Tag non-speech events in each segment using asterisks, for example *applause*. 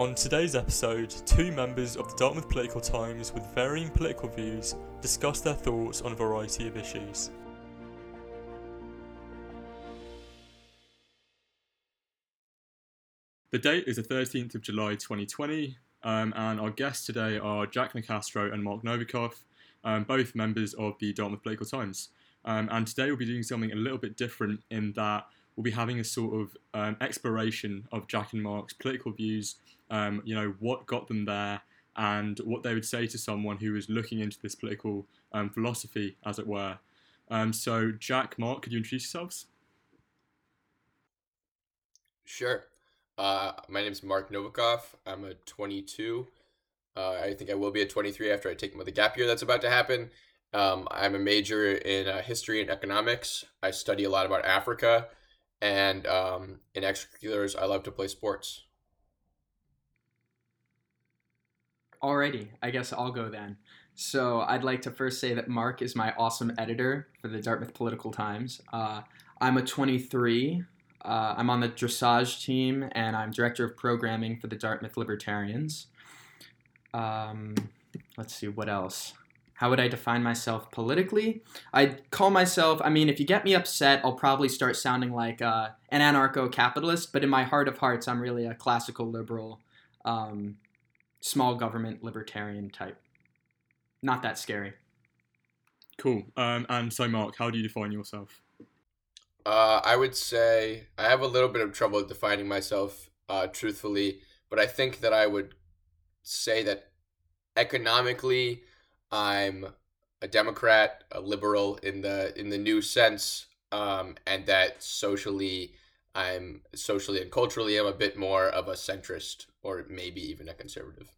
On today's episode, two members of the Dartmouth Political Times with varying political views discuss their thoughts on a variety of issues. The date is the 13th of July 2020, um, and our guests today are Jack Nicastro and Marc Novicoff, um, both members of the Dartmouth Political Times. Um, and today we'll be doing something a little bit different in that we'll be having a sort of um, exploration of Jack and Marc's political views, um, you know, what got them there, and what they would say to someone who is looking into this political um, philosophy, as it were. Um, so, Jack, Marc, could you introduce yourselves? Sure. Uh, my name is Marc Novicoff. I'm a 22. Uh, I think I will be a 23 after I take the gap year that's about to happen. Um, I'm a major in uh, history and economics. I study a lot about Africa, and um, in extracurriculars, I love to play sports. Alrighty, I guess I'll go then. So I'd like to first say that Marc is my awesome editor for the Dartmouth Political Times. Uh, I'm a 23. Uh, I'm on the dressage team, and I'm director of programming for the Dartmouth Libertarians. Um, let's see what else. How would I define myself politically? I'd call myself, I mean, if you get me upset, I'll probably start sounding like uh, an anarcho capitalist, but in my heart of hearts, I'm really a classical liberal, um, small government libertarian type. Not that scary. Cool. Um, and so, Marc, how do you define yourself? Uh, I would say I have a little bit of trouble defining myself uh, truthfully, but I think that I would say that economically, I'm a Democrat, a liberal in the in the new sense, um, and that socially, I'm socially and culturally, I'm a bit more of a centrist or maybe even a conservative.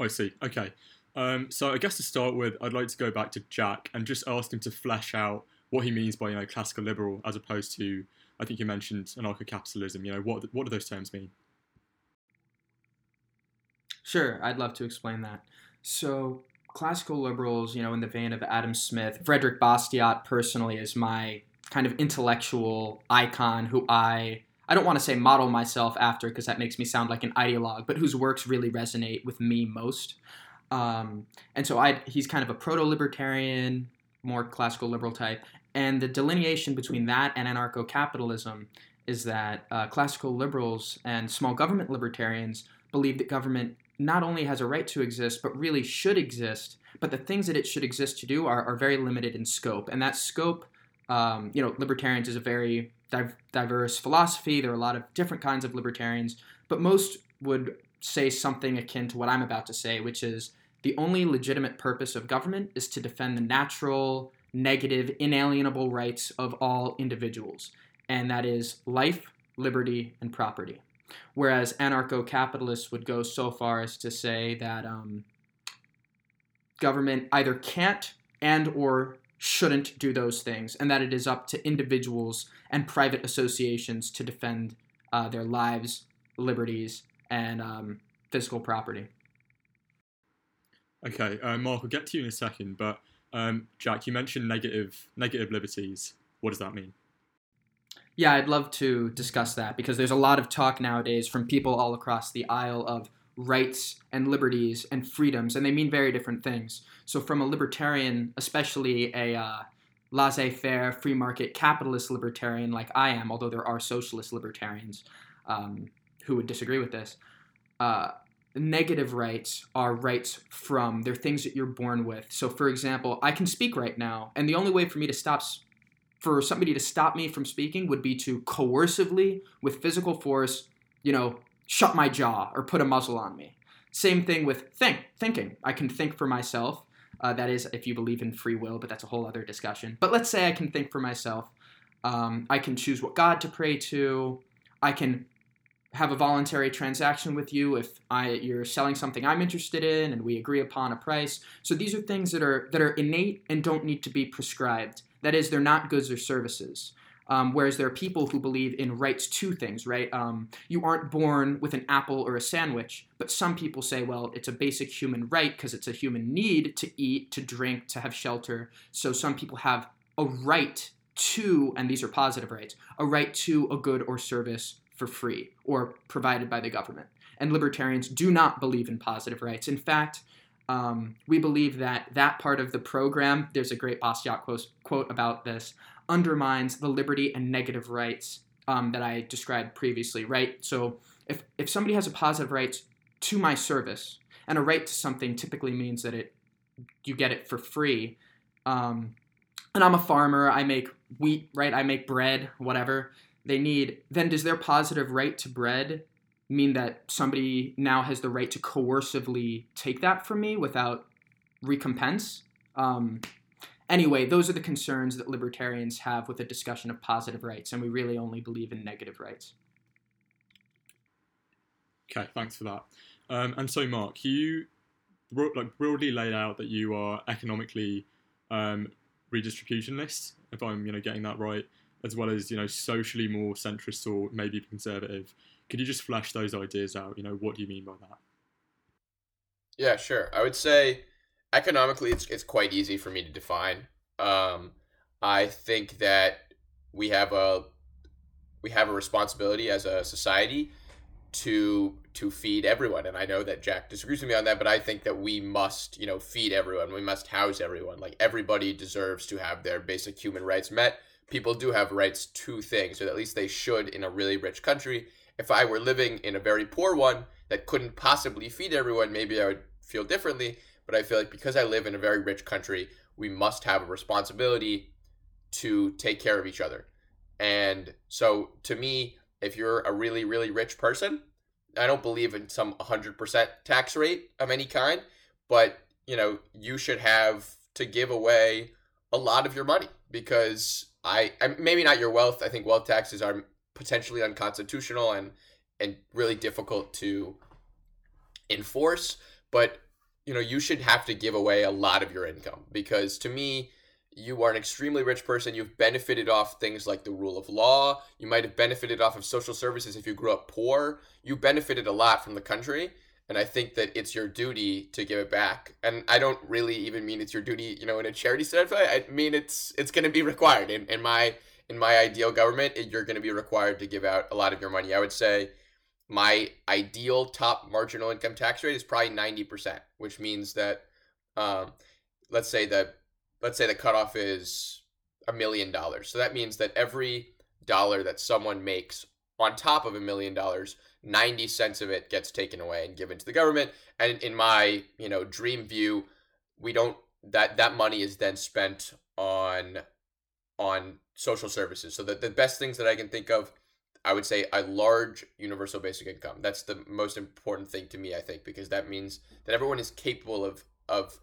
I see. Okay. Um, so I guess to start with, I'd like to go back to Jack and just ask him to flesh out what he means by you know classical liberal as opposed to I think you mentioned anarcho-capitalism. You know what what do those terms mean? Sure, I'd love to explain that. So classical liberals, you know, in the vein of Adam Smith, Frederick Bastiat personally is my kind of intellectual icon who I I don't want to say model myself after because that makes me sound like an ideologue, but whose works really resonate with me most. Um, and so I he's kind of a proto-libertarian, more classical liberal type, and the delineation between that and anarcho-capitalism is that uh, classical liberals and small government libertarians believe that government not only has a right to exist, but really should exist. But the things that it should exist to do are, are very limited in scope. And that scope, um, you know, libertarians is a very div- diverse philosophy. There are a lot of different kinds of libertarians, but most would say something akin to what I'm about to say, which is the only legitimate purpose of government is to defend the natural, negative, inalienable rights of all individuals. And that is life, liberty, and property. Whereas anarcho capitalists would go so far as to say that um, government either can't and or shouldn't do those things, and that it is up to individuals and private associations to defend uh, their lives, liberties, and um, physical property. Okay, uh, Marc, I'll get to you in a second, but um, Jack, you mentioned negative negative liberties. What does that mean? Yeah, I'd love to discuss that because there's a lot of talk nowadays from people all across the aisle of rights and liberties and freedoms, and they mean very different things. So, from a libertarian, especially a uh, laissez faire, free market, capitalist libertarian like I am, although there are socialist libertarians um, who would disagree with this, uh, negative rights are rights from, they're things that you're born with. So, for example, I can speak right now, and the only way for me to stop for somebody to stop me from speaking would be to coercively, with physical force, you know, shut my jaw or put a muzzle on me. Same thing with think, thinking. I can think for myself. Uh, that is, if you believe in free will, but that's a whole other discussion. But let's say I can think for myself. Um, I can choose what God to pray to. I can have a voluntary transaction with you if I you're selling something I'm interested in and we agree upon a price. So these are things that are that are innate and don't need to be prescribed. That is, they're not goods or services. Um, whereas there are people who believe in rights to things, right? Um, you aren't born with an apple or a sandwich, but some people say, well, it's a basic human right because it's a human need to eat, to drink, to have shelter. So some people have a right to, and these are positive rights, a right to a good or service for free or provided by the government. and libertarians do not believe in positive rights. In fact, um, we believe that that part of the program, there's a great Bastiat quote, quote about this, undermines the liberty and negative rights um, that I described previously, right? So if, if somebody has a positive right to my service, and a right to something typically means that it you get it for free. Um, and I'm a farmer, I make wheat, right? I make bread, whatever they need. Then does their positive right to bread mean that somebody now has the right to coercively take that from me without recompense? Um, anyway, those are the concerns that libertarians have with a discussion of positive rights, and we really only believe in negative rights. Okay, thanks for that. Um, and so, Marc, you like broadly laid out that you are economically um, redistributionist, if I'm you know getting that right, as well as you know socially more centrist or maybe conservative. Could you just flesh those ideas out? You know, what do you mean by that? Yeah, sure. I would say economically, it's it's quite easy for me to define. Um, I think that we have a we have a responsibility as a society to to feed everyone and i know that jack disagrees with me on that but i think that we must you know feed everyone we must house everyone like everybody deserves to have their basic human rights met people do have rights to things or at least they should in a really rich country if i were living in a very poor one that couldn't possibly feed everyone maybe i would feel differently. But i feel like because i live in a very rich country we must have a responsibility to take care of each other. And so to me if you're a really really rich person i don't believe in some 100% tax rate of any kind but you know you should have to give away a lot of your money because i maybe not your wealth. I think wealth taxes are potentially unconstitutional and and really difficult to enforce but you know you should have to give away a lot of your income because to me you are an extremely rich person. You've benefited off things like the rule of law. You might have benefited off of social services if you grew up poor. You benefited a lot from the country. And I think that it's your duty to give it back. And I don't really even mean it's your duty, you know, in a charity sense. I mean it's it's going to be required in, in my in my ideal government. You're going to be required to give out a lot of your money. I would say my ideal top marginal income tax rate is probably ninety percent, which means that, um, let's say that let's say the cutoff is a million dollars. So that means that every dollar that someone makes on top of a million dollars, 90 cents of it gets taken away and given to the government. And in my, you know, dream view, we don't that that money is then spent on on social services. So the, the best things that I can think of, I would say a large universal basic income. That's the most important thing to me, I think, because that means that everyone is capable of of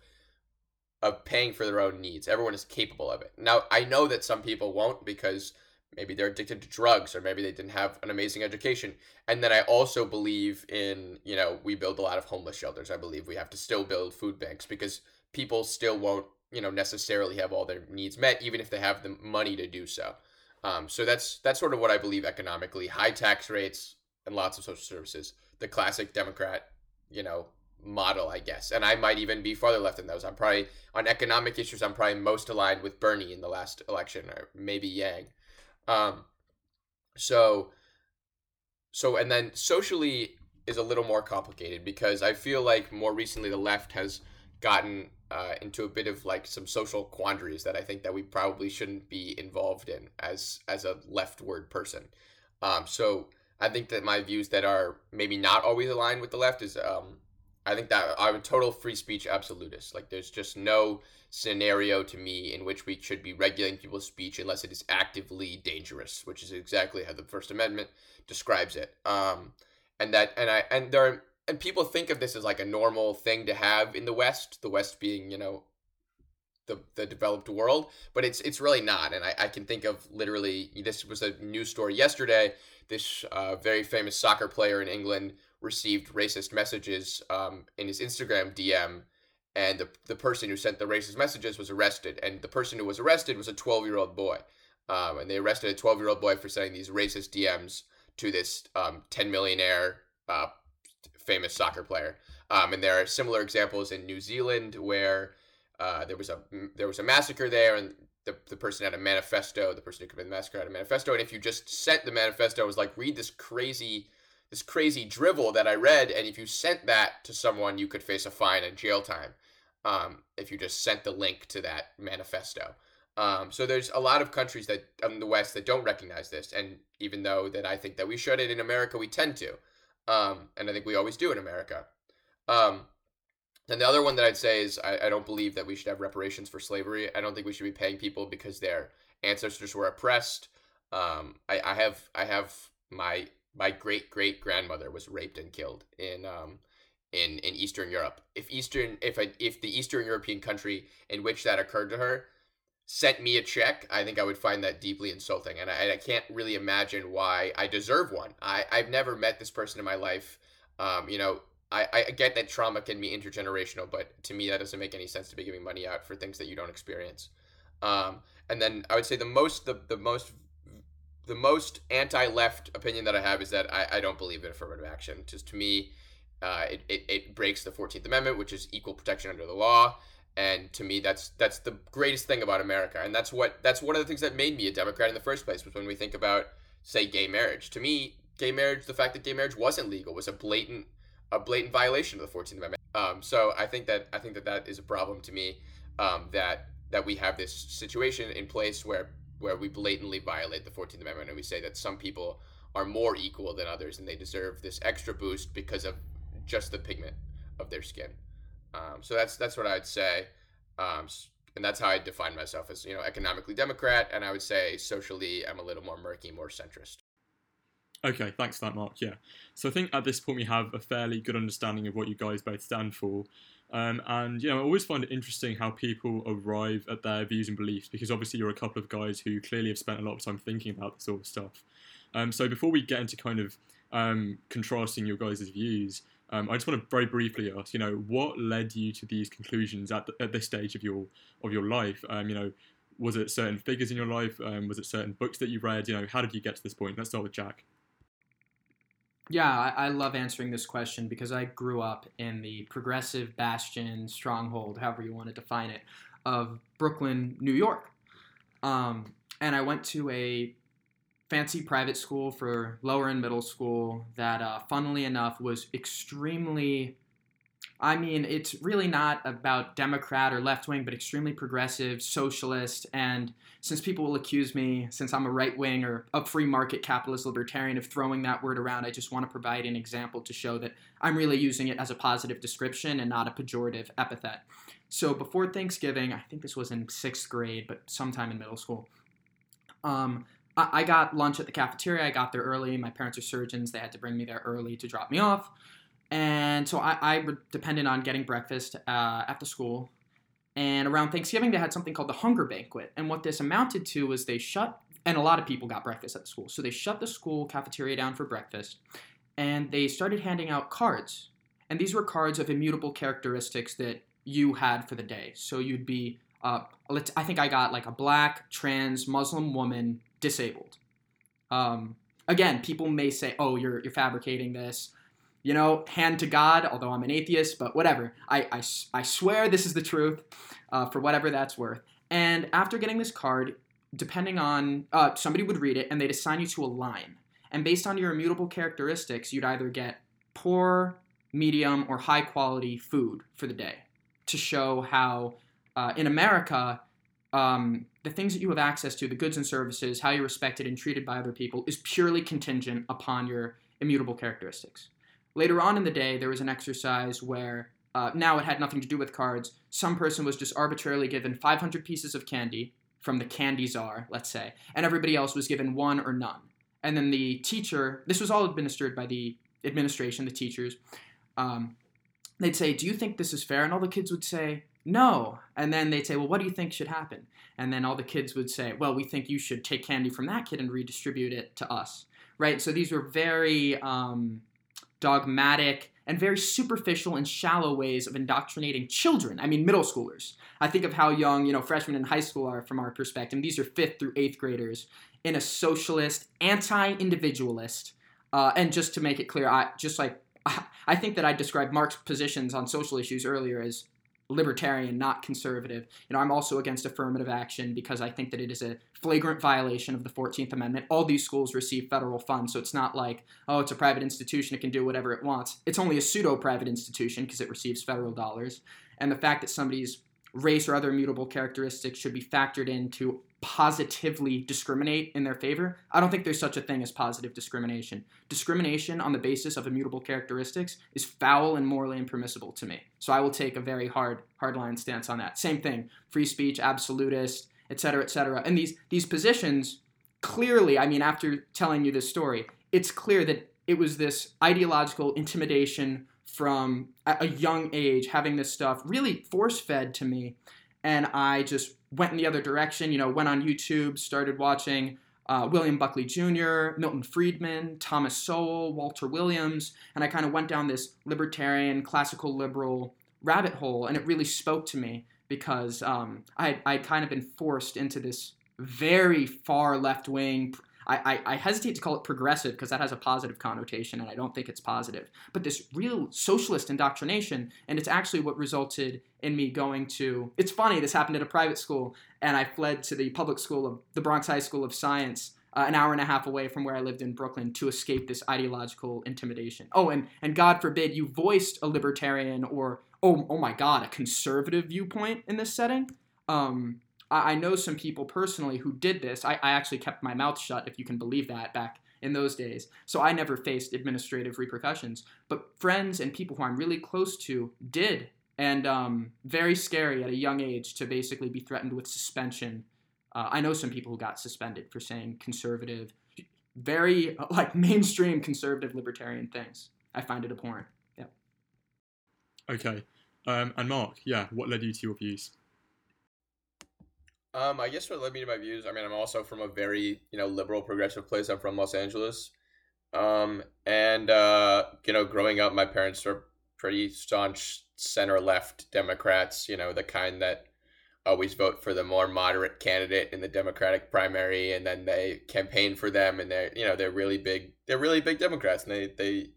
of paying for their own needs. Everyone is capable of it. Now, I know that some people won't because maybe they're addicted to drugs or maybe they didn't have an amazing education. And then I also believe in, you know, we build a lot of homeless shelters. I believe we have to still build food banks because people still won't, you know, necessarily have all their needs met even if they have the money to do so. Um, so that's that's sort of what I believe economically. High tax rates and lots of social services. The classic Democrat, you know, model, I guess. And I might even be farther left than those. I'm probably on economic issues. I'm probably most aligned with Bernie in the last election, or maybe Yang. Um, so, so and then socially is a little more complicated because I feel like more recently the left has gotten uh, into a bit of like some social quandaries that I think that we probably shouldn't be involved in as as a leftward person. Um, so I think that my views that are maybe not always aligned with the left is um, I think that I'm a total free speech absolutist. Like, there's just no scenario to me in which we should be regulating people's speech unless it is actively dangerous, which is exactly how the First Amendment describes it. Um, and that, and I, and there, are, and people think of this as like a normal thing to have in the West. The West being, you know, the the developed world, but it's it's really not. And I, I can think of literally this was a news story yesterday. This uh, very famous soccer player in England received racist messages um, in his Instagram DM, and the the person who sent the racist messages was arrested, and the person who was arrested was a 12 year old boy, um, and they arrested a 12 year old boy for sending these racist DMs to this um, 10 millionaire uh, famous soccer player. Um, and there are similar examples in New Zealand where uh, there was a there was a massacre there, and the, the person had a manifesto. The person who committed the massacre had a manifesto, and if you just sent the manifesto, it was like read this crazy this crazy drivel that I read, and if you sent that to someone, you could face a fine and jail time. Um, if you just sent the link to that manifesto. Um, so there's a lot of countries that in the West that don't recognize this, and even though that I think that we should, and in America we tend to, um, and I think we always do in America. Um, and the other one that I'd say is I, I don't believe that we should have reparations for slavery. I don't think we should be paying people because their ancestors were oppressed. Um, I, I have I have my my great great grandmother was raped and killed in um, in in Eastern Europe. If Eastern if a, if the Eastern European country in which that occurred to her sent me a check, I think I would find that deeply insulting, and I, I can't really imagine why I deserve one. I I've never met this person in my life. Um, you know, I, I get that trauma can be intergenerational, but to me that doesn't make any sense to be giving money out for things that you don't experience. Um, and then I would say the most the, the most the most anti-left opinion that I have is that I, I don't believe in affirmative action. Just to me, uh, it, it, it breaks the Fourteenth Amendment, which is equal protection under the law. And to me, that's that's the greatest thing about America, and that's what that's one of the things that made me a Democrat in the first place. Was when we think about say gay marriage. To me, gay marriage, the fact that gay marriage wasn't legal was a blatant a blatant violation of the Fourteenth Amendment. Um, so I think that I think that that is a problem to me. Um, that that we have this situation in place where where we blatantly violate the 14th amendment and we say that some people are more equal than others and they deserve this extra boost because of just the pigment of their skin um, so that's that's what i'd say um, and that's how i define myself as you know economically democrat and i would say socially i'm a little more murky more centrist Okay, thanks for that, Marc. Yeah. So I think at this point we have a fairly good understanding of what you guys both stand for. Um, and you know, I always find it interesting how people arrive at their views and beliefs because obviously you're a couple of guys who clearly have spent a lot of time thinking about this sort of stuff. Um, so before we get into kind of um, contrasting your guys' views, um, I just want to very briefly ask, you know, what led you to these conclusions at, the, at this stage of your of your life? Um, you know, was it certain figures in your life? Um, was it certain books that you read? You know, how did you get to this point? Let's start with Jack. Yeah, I, I, love answering this question because I grew up in the progressive bastion, stronghold, however you want to define it, of Brooklyn, New York. Um, and I went to a fancy private school for lower and middle school that, uh, funnily enough, was extremely I mean, it's really not about Democrat or left wing, but extremely progressive, socialist. And since people will accuse me, since I'm a right wing or a free market capitalist libertarian, of throwing that word around, I just want to provide an example to show that I'm really using it as a positive description and not a pejorative epithet. So before Thanksgiving, I think this was in sixth grade, but sometime in middle school, um, I got lunch at the cafeteria. I got there early. My parents are surgeons. They had to bring me there early to drop me off. And so I, I depended on getting breakfast uh, after school. And around Thanksgiving, they had something called the Hunger Banquet. And what this amounted to was they shut, and a lot of people got breakfast at the school. So they shut the school cafeteria down for breakfast. And they started handing out cards. And these were cards of immutable characteristics that you had for the day. So you'd be, uh, let's, I think I got like a black, trans, Muslim woman, disabled. Um, again, people may say, oh, you're, you're fabricating this you know, hand to God, although I'm an atheist, but whatever. I, I, I swear this is the truth uh, for whatever that's worth. And after getting this card, depending on, uh, somebody would read it and they'd assign you to a line. And based on your immutable characteristics, you'd either get poor, medium, or high quality food for the day to show how uh, in America, um, the things that you have access to, the goods and services, how you're respected and treated by other people, is purely contingent upon your immutable characteristics. Later on in the day, there was an exercise where uh, now it had nothing to do with cards. Some person was just arbitrarily given 500 pieces of candy from the candy czar, let's say, and everybody else was given one or none. And then the teacher, this was all administered by the administration, the teachers, um, they'd say, Do you think this is fair? And all the kids would say, No. And then they'd say, Well, what do you think should happen? And then all the kids would say, Well, we think you should take candy from that kid and redistribute it to us. Right? So these were very um, dogmatic, and very superficial and shallow ways of indoctrinating children. I mean, middle schoolers. I think of how young, you know, freshmen in high school are from our perspective. These are fifth through eighth graders in a socialist, anti-individualist, uh, and just to make it clear, I just like *laughs* I think that I described Marc's positions on social issues earlier as libertarian, not conservative. You know, I'm also against affirmative action because I think that it is a flagrant violation of the 14th Amendment. All these schools receive federal funds, so it's not like, oh, it's a private institution, it can do whatever it wants. It's only a pseudo private institution because it receives federal dollars. And the fact that somebody's race or other immutable characteristics should be factored into positively discriminate in their favor. I don't think there's such a thing as positive discrimination. Discrimination on the basis of immutable characteristics is foul and morally impermissible to me. So I will take a very hard hardline stance on that. Same thing, free speech, absolutist, etc., etc. And these these positions clearly, I mean, after telling you this story, it's clear that it was this ideological intimidation from a young age having this stuff really force fed to me and I just went in the other direction. You know, went on YouTube, started watching uh, William Buckley Jr., Milton Friedman, Thomas Sowell, Walter Williams, and I kind of went down this libertarian, classical liberal rabbit hole, and it really spoke to me because um, I I kind of been forced into this very far left wing I, I, I hesitate to call it progressive because that has a positive connotation and I don't think it's positive. But this real socialist indoctrination, and it's actually what resulted in me going to. It's funny, this happened at a private school, and I fled to the public school of the Bronx High School of Science. Uh, an hour and a half away from where I lived in Brooklyn to escape this ideological intimidation. Oh, and and God forbid you voiced a libertarian or oh oh my God a conservative viewpoint in this setting. Um, I, I know some people personally who did this. I, I actually kept my mouth shut, if you can believe that, back in those days. So I never faced administrative repercussions. But friends and people who I'm really close to did. And um, very scary at a young age to basically be threatened with suspension. Uh, I know some people who got suspended for saying conservative, very *laughs* like mainstream conservative libertarian things. I find it abhorrent. Yeah. Okay. Um, and Marc, yeah, what led you to your views? Um, I guess what led me to my views. I mean, I'm also from a very you know liberal, progressive place. I'm from Los Angeles, um, and uh, you know, growing up, my parents were pretty staunch center left Democrats. You know, the kind that always vote for the more moderate candidate in the Democratic primary, and then they campaign for them, and they're you know they're really big. They're really big Democrats, and they they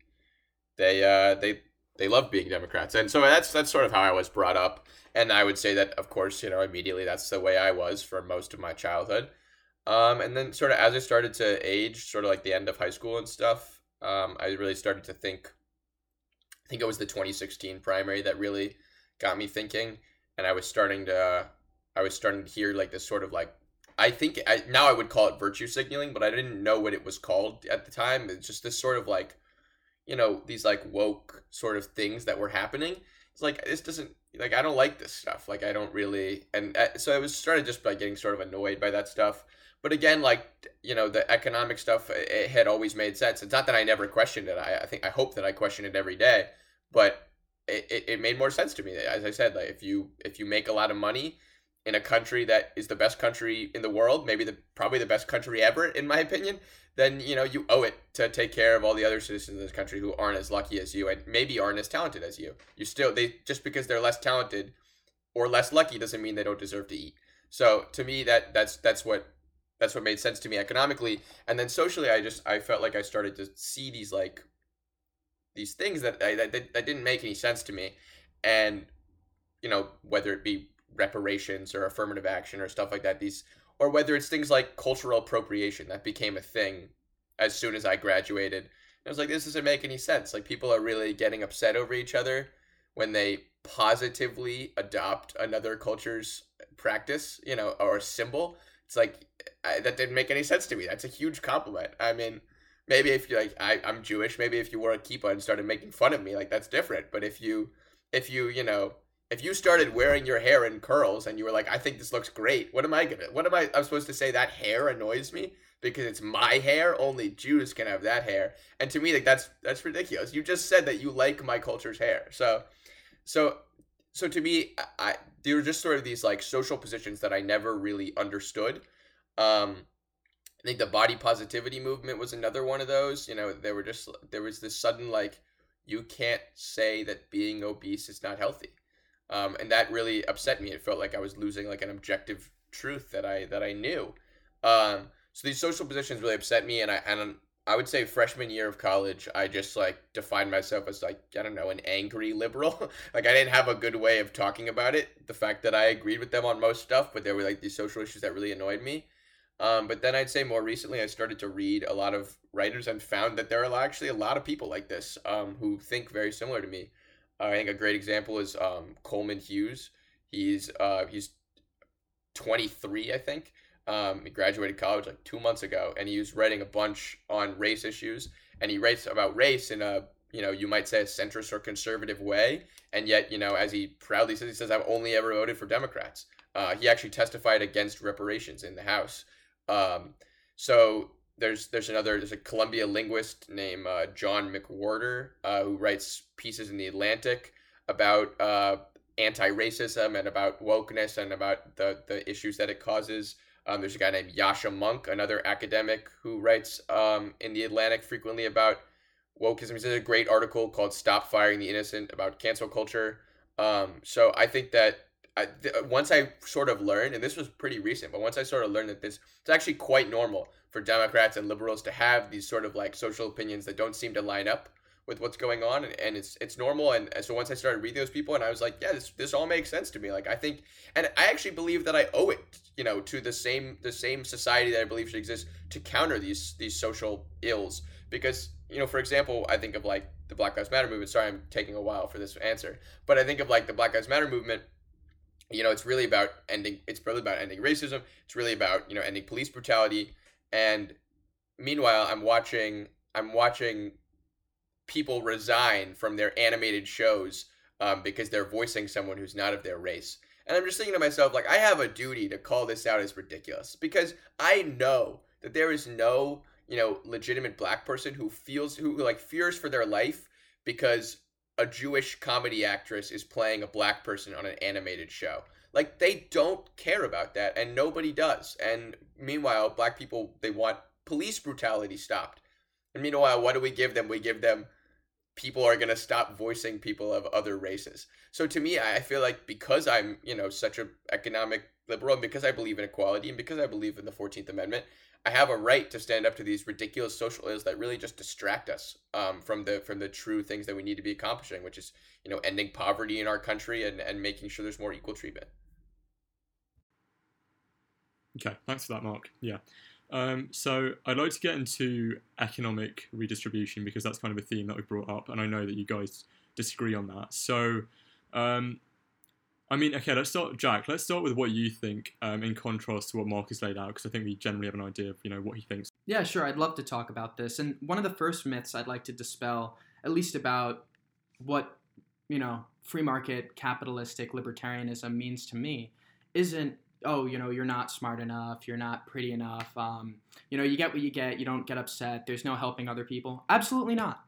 they uh, they they love being Democrats, and so that's that's sort of how I was brought up and I would say that, of course, you know, immediately that's the way I was for most of my childhood. Um, and then, sort of, as I started to age, sort of like the end of high school and stuff, um, I really started to think. I think it was the 2016 primary that really got me thinking, and I was starting to, I was starting to hear like this sort of like, I think I, now I would call it virtue signaling, but I didn't know what it was called at the time. It's just this sort of like, you know, these like woke sort of things that were happening. It's like this doesn't like I don't like this stuff. Like I don't really, and uh, so I was started just by getting sort of annoyed by that stuff. But again, like you know, the economic stuff it had always made sense. It's not that I never questioned it. I, I think I hope that I question it every day, but it, it, it made more sense to me. As I said, like if you if you make a lot of money in a country that is the best country in the world, maybe the probably the best country ever, in my opinion, then you know you owe it to take care of all the other citizens of this country who aren't as lucky as you and maybe aren't as talented as you. You still they just because they're less talented or less lucky doesn't mean they don't deserve to eat. So to me that that's that's what that's what made sense to me economically and then socially I just I felt like I started to see these like these things that I, that, that didn't make any sense to me and you know whether it be reparations or affirmative action or stuff like that these or whether it's things like cultural appropriation that became a thing as soon as I graduated. I was like, this doesn't make any sense. Like people are really getting upset over each other when they positively adopt another culture's practice, you know, or symbol. It's like I, that didn't make any sense to me. That's a huge compliment. I mean, maybe if you like, I, I'm Jewish. Maybe if you wore a kippah and started making fun of me, like that's different. But if you, if you, you know, if you started wearing your hair in curls and you were like, I think this looks great, what am I gonna? What am I? I'm supposed to say that hair annoys me because it's my hair. Only Jews can have that hair, and to me, like that's that's ridiculous. You just said that you like my culture's hair, so, so, so to me, I they were just sort of these like social positions that I never really understood. Um, I think the body positivity movement was another one of those. You know, there were just there was this sudden like, you can't say that being obese is not healthy um, and that really upset me. It felt like I was losing like an objective truth that I that I knew. Um, so these social positions really upset me, and I and I would say freshman year of college, I just like defined myself as like I don't know an angry liberal. *laughs* like I didn't have a good way of talking about it. The fact that I agreed with them on most stuff, but there were like these social issues that really annoyed me. Um, but then I'd say more recently, I started to read a lot of writers and found that there are actually a lot of people like this um, who think very similar to me. I think a great example is um, Coleman Hughes. He's uh, he's 23, I think. Um, he graduated college like two months ago, and he was writing a bunch on race issues. And he writes about race in a you know you might say a centrist or conservative way, and yet you know as he proudly says, he says I've only ever voted for Democrats. Uh, he actually testified against reparations in the House. Um, so there's there's another there's a Columbia linguist named uh, John McWhorter uh, who writes pieces in the Atlantic about uh, anti-racism and about wokeness and about the the issues that it causes. Um, there's a guy named Yascha Mounk, another academic who writes um, in the Atlantic frequently about wokeism. He a great article called "Stop Firing the Innocent" about cancel culture. Um, so I think that I, th- uh, once I sort of learned, and this was pretty recent, but once I sort of learned that this it's actually quite normal for Democrats and liberals to have these sort of like social opinions that don't seem to line up with what's going on and, and it's it's normal and, and so once I started reading those people and I was like yeah this this all makes sense to me. Like I think and I actually believe that I owe it you know to the same the same society that I believe should exist to counter these these social ills. Because you know for example I think of like the Black Lives Matter movement. Sorry I'm taking a while for this answer but I think of like the Black Lives Matter movement you know it's really about ending it's really about ending racism it's really about you know ending police brutality and meanwhile i'm watching i'm watching people resign from their animated shows um, because they're voicing someone who's not of their race. And i'm just thinking to myself like i have a duty to call this out as ridiculous because i know that there is no you know legitimate black person who feels who like fears for their life because a Jewish comedy actress is playing a black person on an animated show. Like they don't care about that and nobody does. And meanwhile, black people they want police brutality stopped. And meanwhile, what do we give them? We give them people are going to stop voicing people of other races. So to me, I feel like because I'm, you know, such a economic liberal and because I believe in equality and because I believe in the 14th Amendment, I have a right to stand up to these ridiculous social ills that really just distract us um, from the from the true things that we need to be accomplishing, which is you know ending poverty in our country and, and making sure there's more equal treatment. Okay, thanks for that, Marc. Yeah. Um, so I'd like to get into economic redistribution because that's kind of a theme that we brought up, and I know that you guys disagree on that. So um, I mean, okay, let's start, Jack. Let's start with what you think, um, in contrast to what Marc has laid out, because I think we generally have an idea of you know what he thinks. Yeah, sure. I'd love to talk about this. And one of the first myths I'd like to dispel, at least about what you know free market capitalistic libertarianism means to me, isn't oh you know you're not smart enough, you're not pretty enough. Um, you know you get what you get. You don't get upset. There's no helping other people. Absolutely not.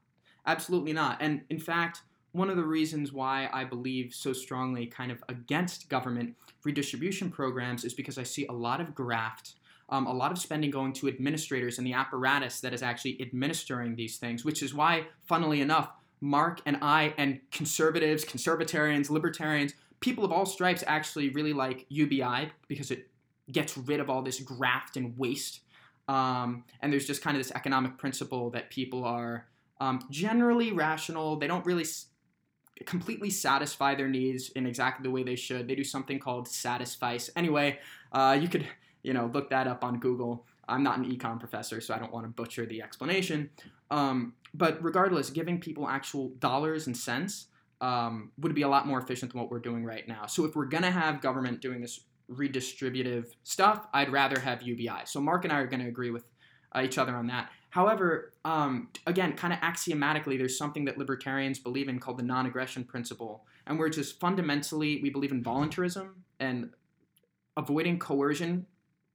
Absolutely not. And in fact one of the reasons why I believe so strongly kind of against government redistribution programs is because I see a lot of graft, um, a lot of spending going to administrators and the apparatus that is actually administering these things, which is why, funnily enough, Marc and I and conservatives, conservatarians, libertarians, people of all stripes actually really like UBI because it gets rid of all this graft and waste. Um, and there's just kind of this economic principle that people are um, generally rational. They don't really completely satisfy their needs in exactly the way they should. They do something called Satisfice. Anyway, uh, you could you know look that up on Google. I'm not an econ professor, so I don't want to butcher the explanation. Um, but regardless, giving people actual dollars and cents um, would be a lot more efficient than what we're doing right now. So if we're gonna have government doing this redistributive stuff, I'd rather have UBI. So Marc and I are gonna agree with uh, each other on that. However, um, again, kind of axiomatically, there's something that libertarians believe in called the non aggression principle. And we're just fundamentally, we believe in voluntarism and avoiding coercion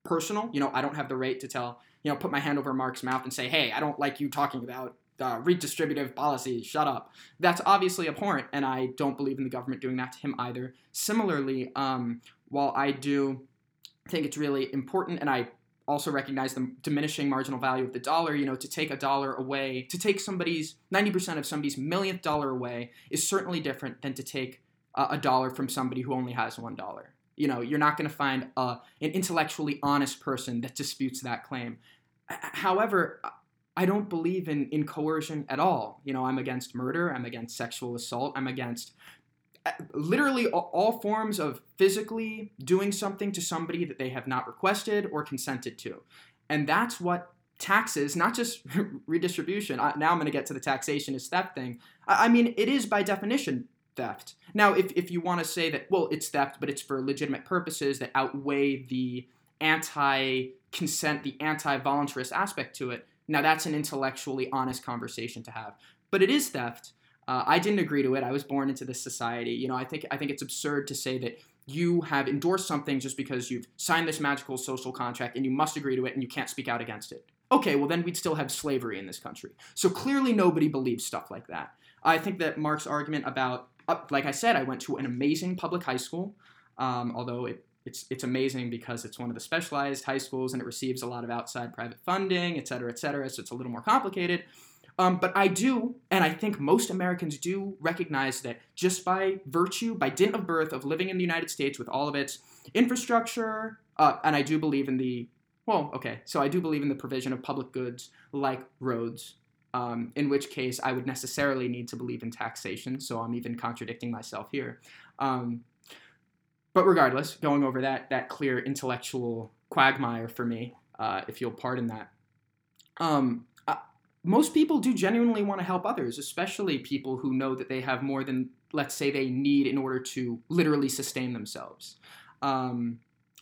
personal. You know, I don't have the right to tell, you know, put my hand over Marc's mouth and say, hey, I don't like you talking about uh, redistributive policy, shut up. That's obviously abhorrent, and I don't believe in the government doing that to him either. Similarly, um, while I do think it's really important, and I also recognize the diminishing marginal value of the dollar. You know, to take a dollar away, to take somebody's 90% of somebody's millionth dollar away is certainly different than to take a dollar from somebody who only has one dollar. You know, you're not going to find uh, an intellectually honest person that disputes that claim. However, I don't believe in in coercion at all. You know, I'm against murder. I'm against sexual assault. I'm against Uh, literally all, all forms of physically doing something to somebody that they have not requested or consented to, and that's what taxes, not just *laughs* redistribution. I, now I'm going to get to the taxation is theft thing. I, I mean, it is by definition theft. Now, if, if you want to say that, well, it's theft, but it's for legitimate purposes that outweigh the anti consent, the anti voluntarist aspect to it, now that's an intellectually honest conversation to have. But it is theft. Uh, I didn't agree to it. I was born into this society. You know, I think I think it's absurd to say that you have endorsed something just because you've signed this magical social contract and you must agree to it and you can't speak out against it. Okay, well then we'd still have slavery in this country. So clearly nobody believes stuff like that. I think that Marc's argument about, uh, like I said, I went to an amazing public high school, um, although it it's it's amazing because it's one of the specialized high schools and it receives a lot of outside private funding, et cetera, et cetera. So it's a little more complicated. Um, but I do, and I think most Americans do recognize that just by virtue, by dint of birth, of living in the United States with all of its infrastructure, uh, and I do believe in the, well, okay, so I do believe in the provision of public goods like roads, um, in which case I would necessarily need to believe in taxation, so I'm even contradicting myself here. Um, but regardless, going over that that clear intellectual quagmire for me, uh, if you'll pardon that. Um, most people do genuinely want to help others, especially people who know that they have more than, let's say, they need in order to literally sustain themselves. Um,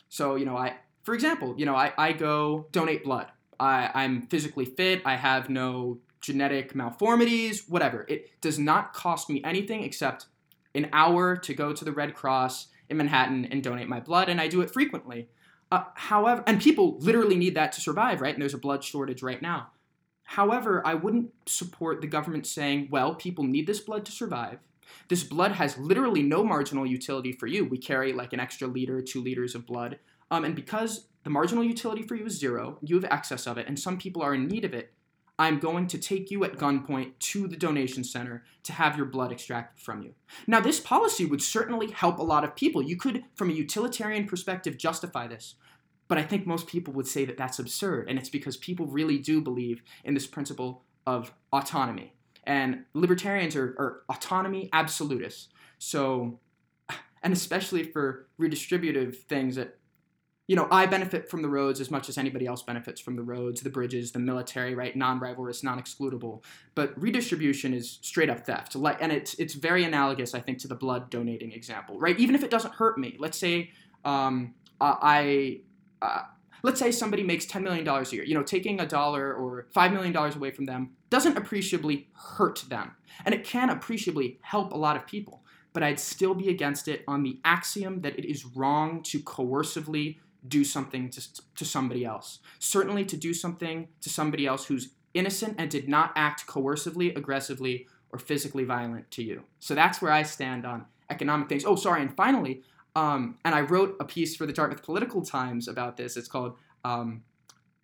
so, you know, I, for example, you know, I, I go donate blood. I, I'm physically fit. I have no genetic malformities, whatever. It does not cost me anything except an hour to go to the Red Cross in Manhattan and donate my blood, and I do it frequently. Uh, however, and people literally need that to survive, right? And there's a blood shortage right now. However, I wouldn't support the government saying, well, people need this blood to survive. This blood has literally no marginal utility for you. We carry like an extra liter, two liters of blood. Um, and because the marginal utility for you is zero, you have excess of it, and some people are in need of it, I'm going to take you at gunpoint to the donation center to have your blood extracted from you. Now, this policy would certainly help a lot of people. You could, from a utilitarian perspective, justify this. But I think most people would say that that's absurd, and it's because people really do believe in this principle of autonomy. And libertarians are, are autonomy absolutists. So, and especially for redistributive things that you know, I benefit from the roads as much as anybody else benefits from the roads, the bridges, the military, right? Non-rivalrous, non-excludable. But redistribution is straight up theft. Like, and it's it's very analogous, I think, to the blood donating example, right? Even if it doesn't hurt me. Let's say um, I. Uh, let's say somebody makes $10 million a year. You know, taking a dollar or $5 million away from them doesn't appreciably hurt them. And it can appreciably help a lot of people. But I'd still be against it on the axiom that it is wrong to coercively do something to, to somebody else. Certainly to do something to somebody else who's innocent and did not act coercively, aggressively, or physically violent to you. So that's where I stand on economic things. Oh, sorry. And finally, um, and I wrote a piece for the Dartmouth Political Times about this. It's called um,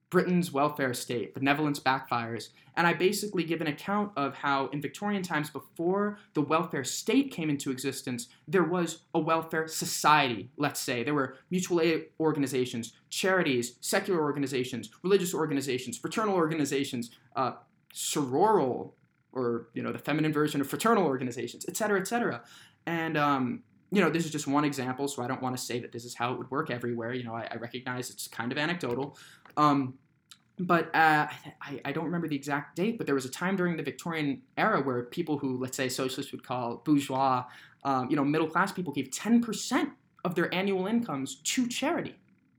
Britain's welfare state, benevolence backfires. And I basically give an account of how, in Victorian times, before the welfare state came into existence, there was a welfare society, let's say. There were mutual aid organizations, charities, secular organizations, religious organizations, fraternal organizations, uh, sororal, or you know the feminine version of fraternal organizations, et cetera, et cetera. And um, you know, this is just one example, so I don't want to say that this is how it would work everywhere. You know, I, I recognize it's kind of anecdotal. Um, but uh, I, I don't remember the exact date, but there was a time during the Victorian era where people who, let's say, socialists would call bourgeois, um, you know, middle class people gave 10% of their annual incomes to charity.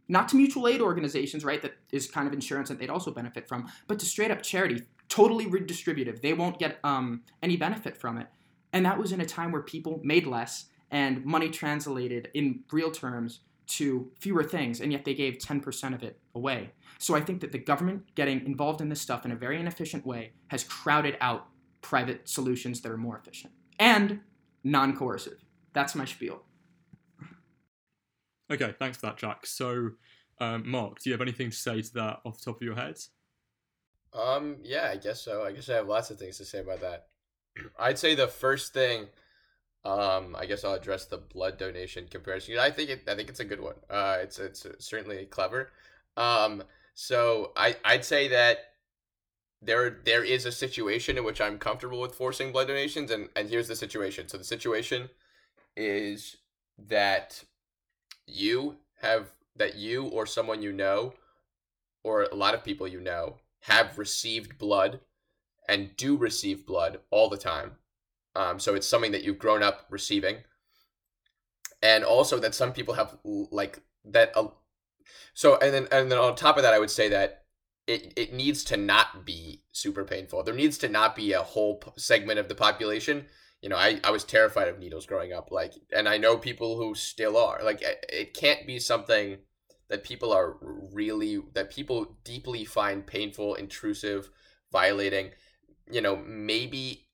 Not to mutual aid organizations, right? That is kind of insurance that they'd also benefit from, but to straight up charity, totally redistributive. They won't get um, any benefit from it. And that was in a time where people made less and money translated in real terms to fewer things, and yet they gave 10% of it away. So I think that the government getting involved in this stuff in a very inefficient way has crowded out private solutions that are more efficient and non coercive. That's my spiel. Okay, thanks for that, Jack. So, um, Marc, do you have anything to say to that off the top of your head? Um, yeah, I guess so. I guess I have lots of things to say about that. *clears throat* I'd say the first thing um, I guess I'll address the blood donation comparison. I think it, I think it's a good one. Uh, it's it's certainly clever. Um, so I I'd say that there there is a situation in which I'm comfortable with forcing blood donations, and and here's the situation. So the situation is that you have that you or someone you know or a lot of people you know have received blood and do receive blood all the time. Um, so it's something that you've grown up receiving, and also that some people have like that. Uh, so and then and then on top of that, I would say that it it needs to not be super painful. There needs to not be a whole segment of the population. You know, I, I was terrified of needles growing up, like, and I know people who still are. Like, it, it can't be something that people are really that people deeply find painful, intrusive, violating. You know, maybe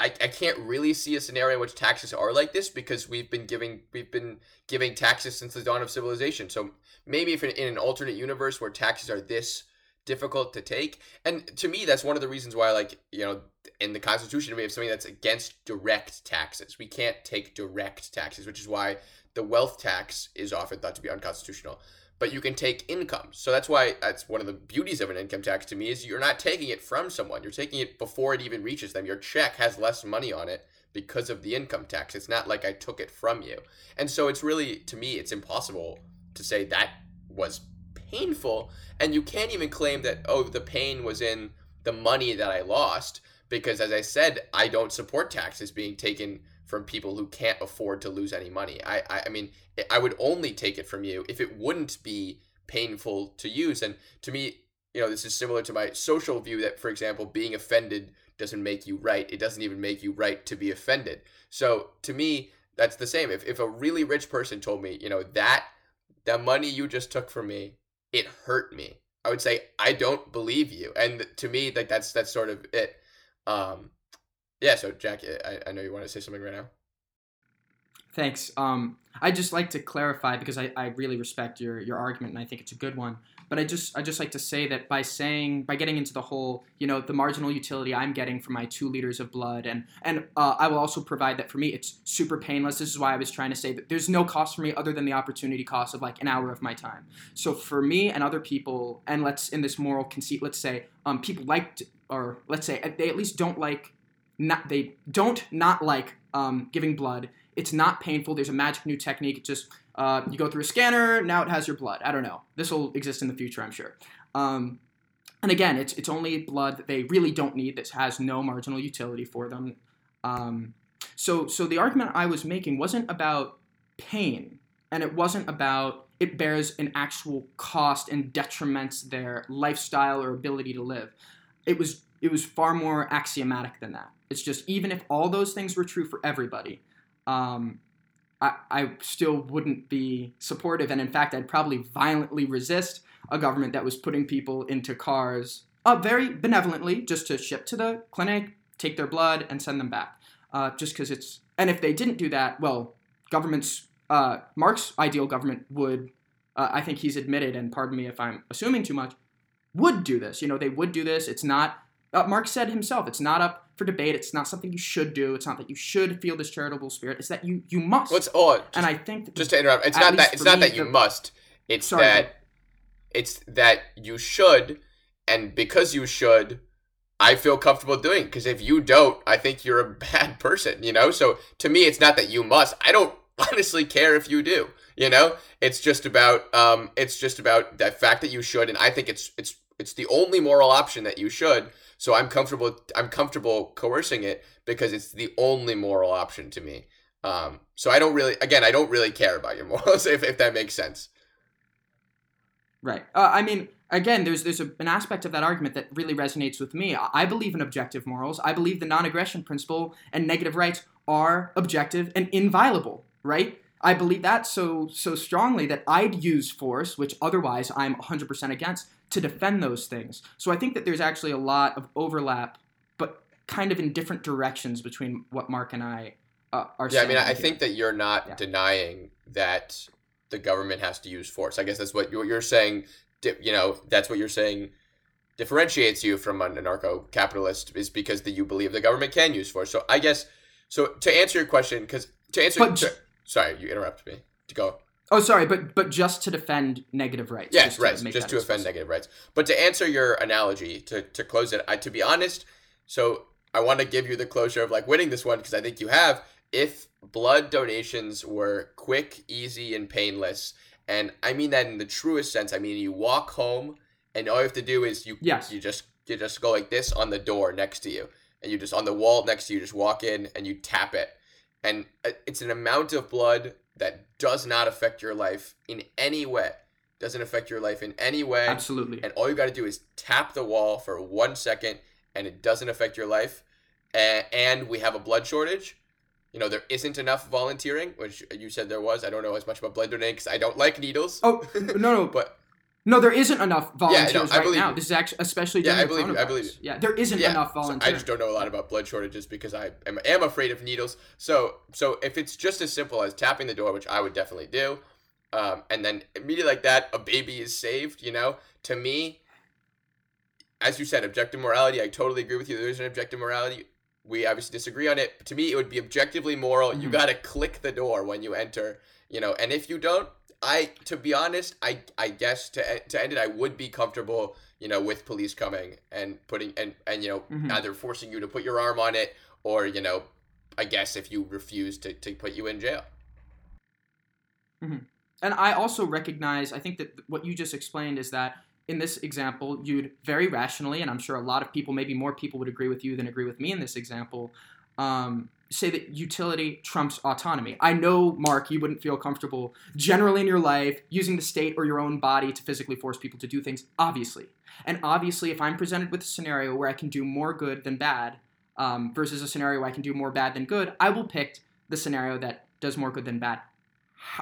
I, I can't really see a scenario in which taxes are like this because we've been giving we've been giving taxes since the dawn of civilization. So maybe if in, in an alternate universe where taxes are this difficult to take, and to me that's one of the reasons why like you know in the Constitution we have something that's against direct taxes. We can't take direct taxes, which is why the wealth tax is often thought to be unconstitutional but you can take income. So that's why that's one of the beauties of an income tax to me is you're not taking it from someone. You're taking it before it even reaches them. Your check has less money on it because of the income tax. It's not like I took it from you. And so it's really to me it's impossible to say that was painful and you can't even claim that oh the pain was in the money that I lost because as I said I don't support taxes being taken from people who can't afford to lose any money. I, I, I mean, I would only take it from you if it wouldn't be painful to use. And to me, you know, this is similar to my social view that, for example, being offended doesn't make you right. It doesn't even make you right to be offended. So to me, that's the same. If, if a really rich person told me, you know, that the money you just took from me, it hurt me. I would say I don't believe you. And to me, like that's that's sort of it. Um, yeah, so Jack, I, I know you want to say something right now. Thanks. Um, I just like to clarify because I, I really respect your, your argument and I think it's a good one. But I just I just like to say that by saying by getting into the whole you know the marginal utility I'm getting from my two liters of blood and and uh, I will also provide that for me it's super painless. This is why I was trying to say that there's no cost for me other than the opportunity cost of like an hour of my time. So for me and other people and let's in this moral conceit let's say um, people like to, or let's say they at least don't like not they don't not like um, giving blood. It's not painful. There's a magic new technique. It just uh, you go through a scanner. Now it has your blood. I don't know. This will exist in the future, I'm sure. Um, and again, it's it's only blood that they really don't need. That has no marginal utility for them. Um, so so the argument I was making wasn't about pain, and it wasn't about it bears an actual cost and detriments their lifestyle or ability to live. It was it was far more axiomatic than that. It's just even if all those things were true for everybody, um, I, I still wouldn't be supportive. And in fact, I'd probably violently resist a government that was putting people into cars uh, very benevolently just to ship to the clinic, take their blood, and send them back. Uh, just because it's. And if they didn't do that, well, governments. Uh, Marc's ideal government would. Uh, I think he's admitted, and pardon me if I'm assuming too much, would do this. You know, they would do this. It's not uh, Marc said himself, it's not up for debate. It's not something you should do. It's not that you should feel this charitable spirit. It's that you you must. What's oh, and I think just to interrupt, it's not that it's not that you the, must. It's sorry, that it's that you should, and because you should, I feel comfortable doing. Because if you don't, I think you're a *laughs* bad person. You know. So to me, it's not that you must. I don't *laughs* honestly care if you do. You know, it's just about um, it's just about the fact that you should, and I think it's it's it's the only moral option that you should so I'm comfortable. I'm comfortable coercing it because it's the only moral option to me. Um, so I don't really, again, I don't really care about your *laughs* morals if, if that makes sense. Right. Uh, I mean, again, there's there's a, an aspect of that argument that really resonates with me. I believe in objective morals. I believe the non-aggression principle and negative rights are objective and inviolable. Right. I believe that so so strongly that I'd use force, which otherwise I'm 100% against, to defend those things. So I think that there's actually a lot of overlap, but kind of in different directions between what Marc and I uh, are yeah, saying. Yeah, I mean, I think that you're not yeah. denying that the government has to use force. I guess that's what you're saying. You know, that's what you're saying differentiates you from an anarcho-capitalist is because that you believe the government can use force. So I guess so to answer your question, because to answer, to, sorry, you interrupted me. To go. Oh, sorry, but but just to defend negative rights. Yes, to right. make Just to offend negative rights. But to answer your analogy, to, to close it, I, to be honest, so I want to give you the closure of like winning this one because I think you have. If blood donations were quick, easy, and painless, and I mean that in the truest sense, I mean you walk home and all you have to do is you Yes. you just you just go like this on the door next to you, and you just on the wall next to you just walk in and you tap it, and uh, it's an amount of blood that does not affect your life in any way. Doesn't affect your life in any way. Absolutely. And all you got to do is tap the wall for one second, and it doesn't affect your life. And, and we have a blood shortage. You know, there isn't enough volunteering, which you said there was. I don't know as much about blood donating because I don't like needles. Oh no, no, *laughs* but no! There isn't enough volunteers I right believe now. you. This is actually, especially Yeah, I believe you, I believe you. Yeah, there isn't yeah, enough so volunteers. I just don't know a lot about blood shortages because I am, am afraid of needles. So, so if it's just as simple as tapping the door, which I would definitely do, um, and then immediately like that, a baby is saved. You know, to me, as you said, objective morality. I totally agree with you. There is an objective morality. We obviously disagree on it. But to me, it would be objectively moral. You Mhm. got to click the door when you enter. You know, and if you don't, I, to be honest, I, I guess to to end it, I would be comfortable, you know, with police coming and putting and and you know Mhm. either forcing you to put your arm on it or you know, I guess if you refuse to to put you in jail. And I also recognize, I think that what you just explained is that in this example, you'd very rationally, and I'm sure a lot of people, maybe more people would agree with you than agree with me in this example, um, say that utility trumps autonomy. I know, Marc, you wouldn't feel comfortable generally in your life using the state or your own body to physically force people to do things, obviously. And obviously, if I'm presented with a scenario where I can do more good than bad um, versus a scenario where I can do more bad than good, I will pick the scenario that does more good than bad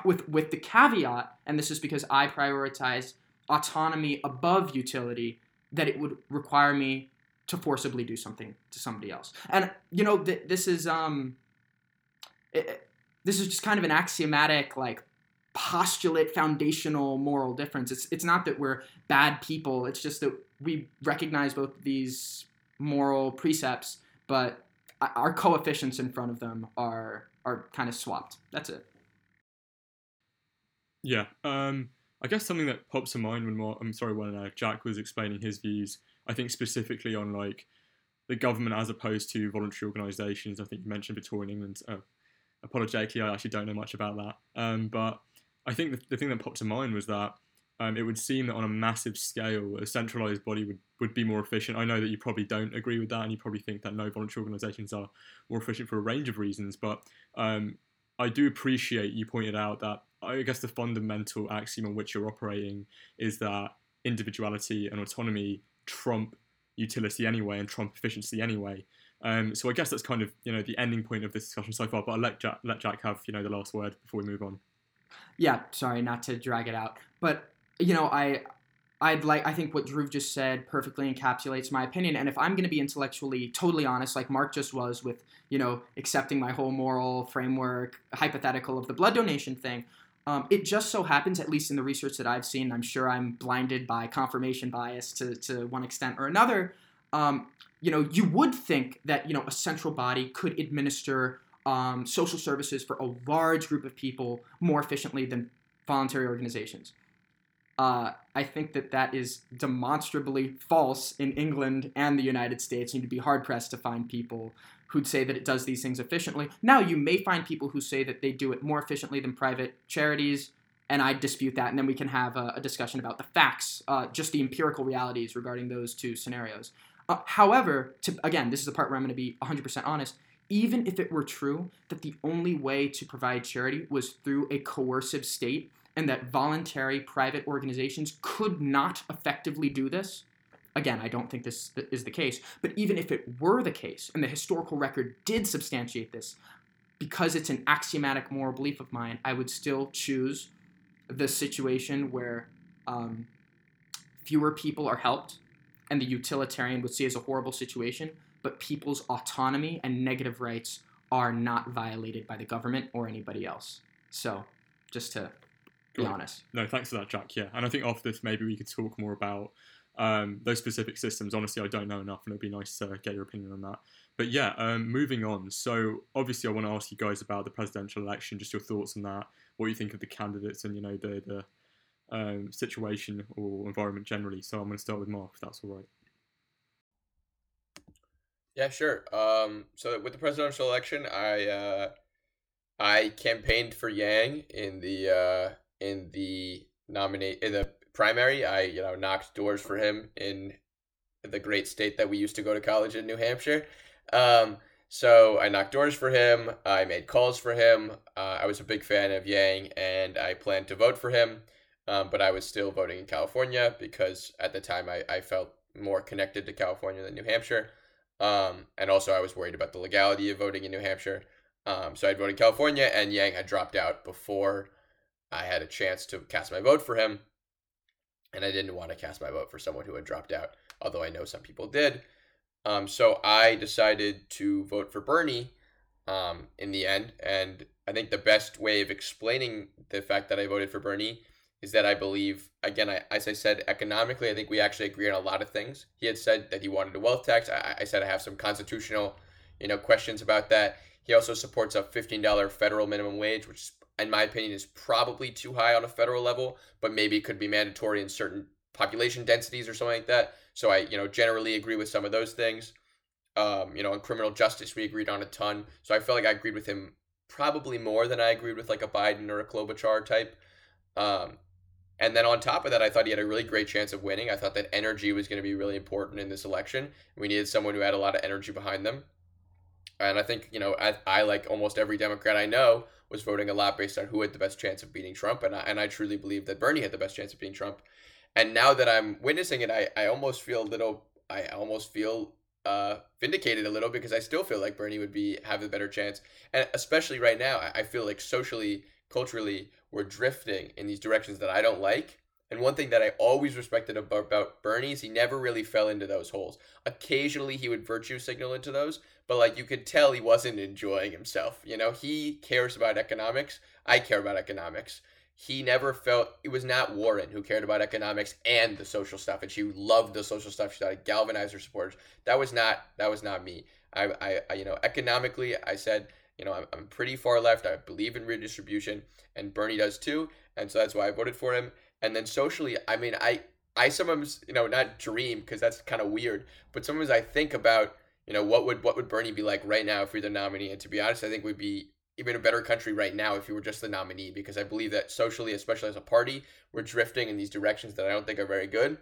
with with the caveat, and this is because I prioritize autonomy above utility, that it would require me to forcibly do something to somebody else. And you know, th- this is um, it, this is just kind of an axiomatic like postulate foundational moral difference. It's it's not that we're bad people. It's just that we recognize both these moral precepts, but our coefficients in front of them are are kind of swapped. That's it. Yeah. Um, I guess something that pops to mind when Mar- I'm sorry when uh, Jack was explaining his views. I think specifically on like the government as opposed to voluntary organisations. I think you mentioned Victorian England. Oh, apologetically, I actually don't know much about that. Um, but I think the, the thing that popped to mind was that um, it would seem that on a massive scale, a centralised body would, would be more efficient. I know that you probably don't agree with that, and you probably think that no voluntary organisations are more efficient for a range of reasons. But um, I do appreciate you pointed out that I guess the fundamental axiom on which you're operating is that individuality and autonomy trump utility anyway and trump efficiency anyway. Um, so I guess that's kind of you know the ending point of this discussion so far. But I'll let Jack let Jack have you know the last word before we move on. yeah sorry not to drag it out but you know i i'd like i think what Dhruv just said perfectly encapsulates my opinion and if i'm going to be intellectually totally honest like mark just was with you know accepting my whole moral framework hypothetical of the blood donation thing um, it just so happens at least in the research that i've seen i'm sure i'm blinded by confirmation bias to, to one extent or another um, you know you would think that you know a central body could administer um, social services for a large group of people more efficiently than voluntary organizations. Uh, I think that that is demonstrably false in England and the United States. You'd be hard pressed to find people who'd say that it does these things efficiently. Now, you may find people who say that they do it more efficiently than private charities, and I dispute that. And then we can have a, a discussion about the facts, uh, just the empirical realities regarding those two scenarios. Uh, however, to, again, this is the part where I'm going to be 100% honest even if it were true that the only way to provide charity was through a coercive state and that voluntary private organizations could not effectively do this, again, I don't think this is the case, but even if it were the case and the historical record did substantiate this, because it's an axiomatic moral belief of mine, I would still choose the situation where um, fewer people are helped and the utilitarian would see as a horrible situation but people's autonomy and negative rights are not violated by the government or anybody else. So, just to be honest. No, thanks for that, Jack. Yeah, and I think after this, maybe we could talk more about um, those specific systems. Honestly, I don't know enough, and it'd be nice to get your opinion on that. but yeah, um, moving on. So obviously, I want to ask you guys about the presidential election, just your thoughts on that, what you think of the candidates, and you know the the um, situation or environment generally. So I'm going to start with Marc, if that's all right. Yeah, sure. Um, so with the presidential election, I uh, I campaigned for Yang in the uh, in the nominate in the primary. I you know knocked doors for him in the great state that we used to go to college in, New Hampshire. Um, so I knocked doors for him. I made calls for him. Uh, I was a big fan of Yang, and I planned to vote for him. Um, but I was still voting in California because at the time I, I felt more connected to California than New Hampshire. Um, and also, I was worried about the legality of voting in New Hampshire. Um, so I'd voted in California, and Yang had dropped out before I had a chance to cast my vote for him. And I didn't want to cast my vote for someone who had dropped out, although I know some people did. Um, so I decided to vote for Bernie um, in the end. And I think the best way of explaining the fact that I voted for Bernie is that I believe, again, I, as I said, economically, I think we actually agree on a lot of things. He had said that he wanted a wealth tax. I, I said I have some constitutional, you know, questions about that. He also supports a $15 federal minimum wage, which, in my opinion, is probably too high on a federal level, but maybe it could be mandatory in certain population densities or something like that. So I, you know, generally agree with some of those things. Um, you know, on criminal justice, we agreed on a ton. So I felt like I agreed with him probably more than I agreed with like a Biden or a Klobuchar type. Um, and then on top of that, I thought he had a really great chance of winning. I thought that energy was going to be really important in this election. We needed someone who had a lot of energy behind them. And I think, you know, I, I like almost every Democrat I know, was voting a lot based on who had the best chance of beating Trump. And I, and I truly believe that Bernie had the best chance of beating Trump. And now that I'm witnessing it, I, I almost feel a little, I almost feel uh, vindicated a little because I still feel like Bernie would be have a better chance. And especially right now, I, I feel like socially, culturally, we're drifting in these directions that I don't like. And one thing that I always respected about, Bernie is he never really fell into those holes. Occasionally he would virtue signal into those, but like you could tell he wasn't enjoying himself. You know, he cares about economics. I care about economics. He never felt it was not Warren who cared about economics and the social stuff, and she loved the social stuff. She thought galvanized her supporters. That was not that was not me. I, I, I you know economically I said you know, I'm, I'm pretty far left. I believe in redistribution, and Bernie does too, and so that's why I voted for him. And then socially, I mean, I I sometimes you know not dream because that's kind of weird, but sometimes I think about you know what would what would Bernie be like right now if you're the nominee. And to be honest, I think we'd be even a better country right now if you were just the nominee because I believe that socially, especially as a party, we're drifting in these directions that I don't think are very good.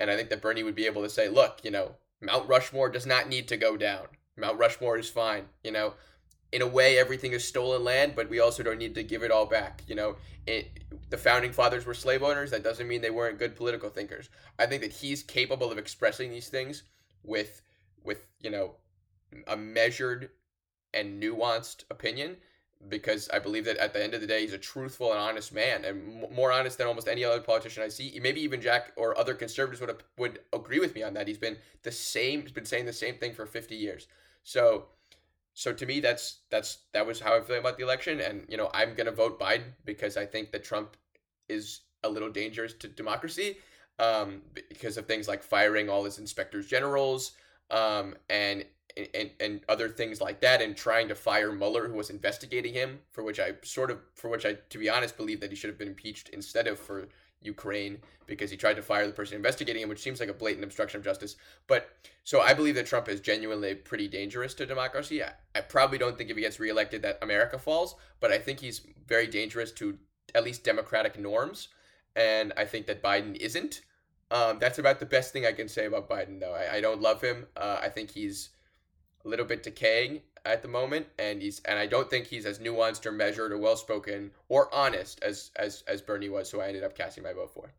And I think that Bernie would be able to say, look, you know, Mount Rushmore does not need to go down. Mount Rushmore is fine. You know, in a way everything is stolen land but we also don't need to give it all back you know it, the founding fathers were slave owners that doesn't mean they weren't good political thinkers i think that he's capable of expressing these things with with you know a measured and nuanced opinion because I believe that at the end of the day, he's a truthful and honest man, and more honest than almost any other politician I see. Maybe even Jack or other conservatives would would agree with me on that. He's been the same. He's been saying the same thing for fifty years. So so to me that's that's that was how I feel about the election and you know I'm going to vote Biden because I think that Trump is a little dangerous to democracy um, because of things like firing all his inspectors generals um, and, and and other things like that and trying to fire Mueller who was investigating him for which I sort of for which I to be honest believe that he should have been impeached instead of for Ukraine because he tried to fire the person investigating him, which seems like a blatant obstruction of justice. But so I believe that Trump is genuinely pretty dangerous to democracy. I, I probably don't think if he gets reelected that America falls, but I think he's very dangerous to at least democratic norms. And I think that Biden isn't. Um, that's about the best thing I can say about Biden, though. I, I don't love him. Uh, I think he's a little bit decaying at the moment, and he's and I don't think he's as nuanced or measured or well spoken or honest as as as Bernie was. So I ended up casting my vote for.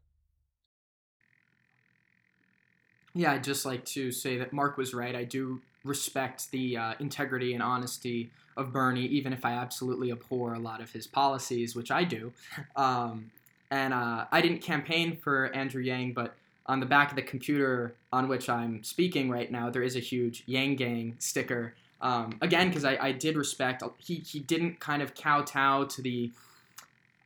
Yeah, I'd just like to say that Marc was right. I do respect the uh, integrity and honesty of Bernie, even if I absolutely abhor a lot of his policies, which I do. *laughs* Um, and uh, I didn't campaign for Andrew Yang, but on the back of the computer on which I'm speaking right now, there is a huge Yang Gang sticker um, again, because I, I did respect, he, he didn't kind of kowtow to the,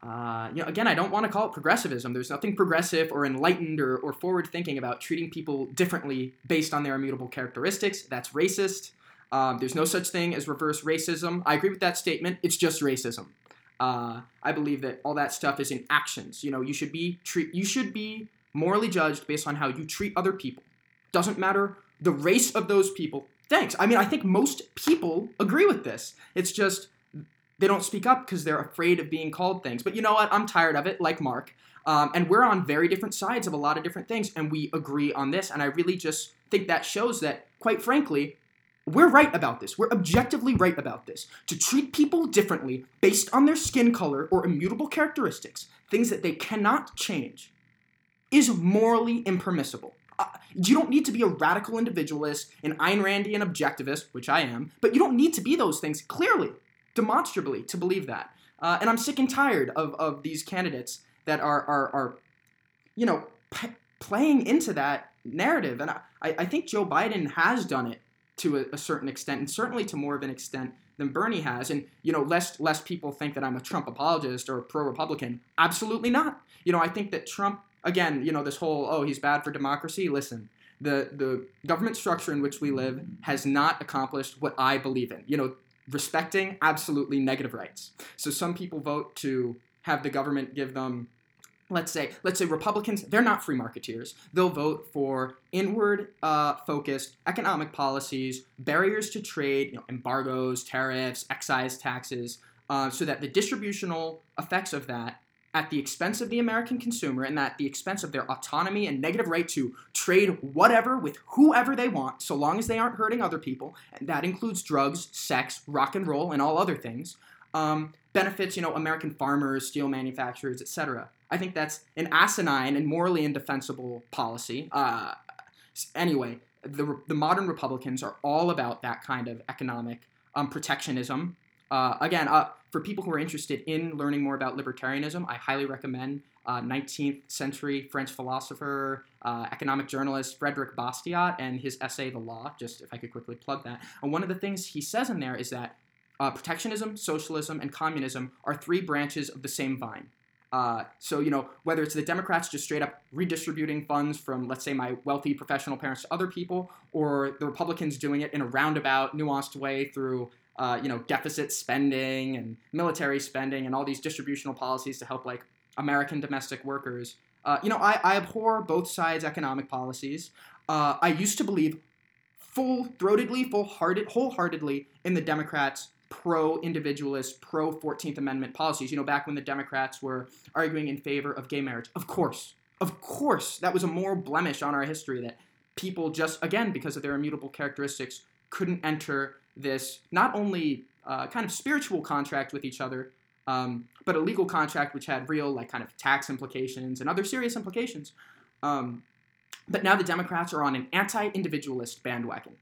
uh, you know, again, I don't want to call it progressivism. There's nothing progressive or enlightened or, or forward thinking about treating people differently based on their immutable characteristics. That's racist. Um, there's no such thing as reverse racism. I agree with that statement. It's just racism. Uh, I believe that all that stuff is in actions. You know, you should be treat you should be morally judged based on how you treat other people. Doesn't matter the race of those people. Thanks. I mean, I think most people agree with this. It's just they don't speak up because they're afraid of being called things. But you know what? I'm tired of it, like Marc. Um, and we're on very different sides of a lot of different things, and we agree on this. And I really just think that shows that, quite frankly, we're right about this. We're objectively right about this. To treat people differently based on their skin color or immutable characteristics, things that they cannot change, is morally impermissible. Uh, you don't need to be a radical individualist, an Ayn Randian objectivist, which I am, but you don't need to be those things clearly, demonstrably, to believe that. Uh, and I'm sick and tired of, of these candidates that are, are, are you know, p- playing into that narrative. And I, I think Joe Biden has done it to a, a, certain extent, and certainly to more of an extent than Bernie has. And you know, lest lest people think that I'm a Trump apologist or a pro Republican. Absolutely not. You know, I think that Trump, again, you know, this whole oh he's bad for democracy. Listen, the the government structure in which we live has not accomplished what I believe in. You know, respecting absolutely negative rights. So some people vote to have the government give them let's say let's say republicans they're not free marketeers they'll vote for inward uh, focused economic policies barriers to trade you know, embargoes tariffs excise taxes uh, so that the distributional effects of that at the expense of the american consumer and at the expense of their autonomy and negative right to trade whatever with whoever they want so long as they aren't hurting other people and that includes drugs sex rock and roll and all other things um, benefits you know american farmers steel manufacturers etc I think that's an asinine and morally indefensible policy. Uh, anyway, the, the modern Republicans are all about that kind of economic um, protectionism. Uh, again, uh, for people who are interested in learning more about libertarianism, I highly recommend uh, 19th century French philosopher, uh, economic journalist Frederick Bastiat and his essay, The Law. Just if I could quickly plug that. And one of the things he says in there is that uh, protectionism, socialism, and communism are three branches of the same vine. Uh, so, you know, whether it's the Democrats just straight up redistributing funds from, let's say, my wealthy professional parents to other people, or the Republicans doing it in a roundabout, nuanced way through, uh, you know, deficit spending and military spending and all these distributional policies to help, like, American domestic workers. Uh, you know, I, I abhor both sides' economic policies. Uh, I used to believe full throatedly, full hearted, wholeheartedly in the Democrats' pro individualist, pro 14th Amendment policies. You know, back when the Democrats were arguing in favor of gay marriage. Of course, of course, that was a moral blemish on our history that people just, again, because of their immutable characteristics, couldn't enter this not only uh, kind of spiritual contract with each other, um, but a legal contract which had real, like, kind of tax implications and other serious implications. Um, but now the Democrats are on an anti individualist bandwagon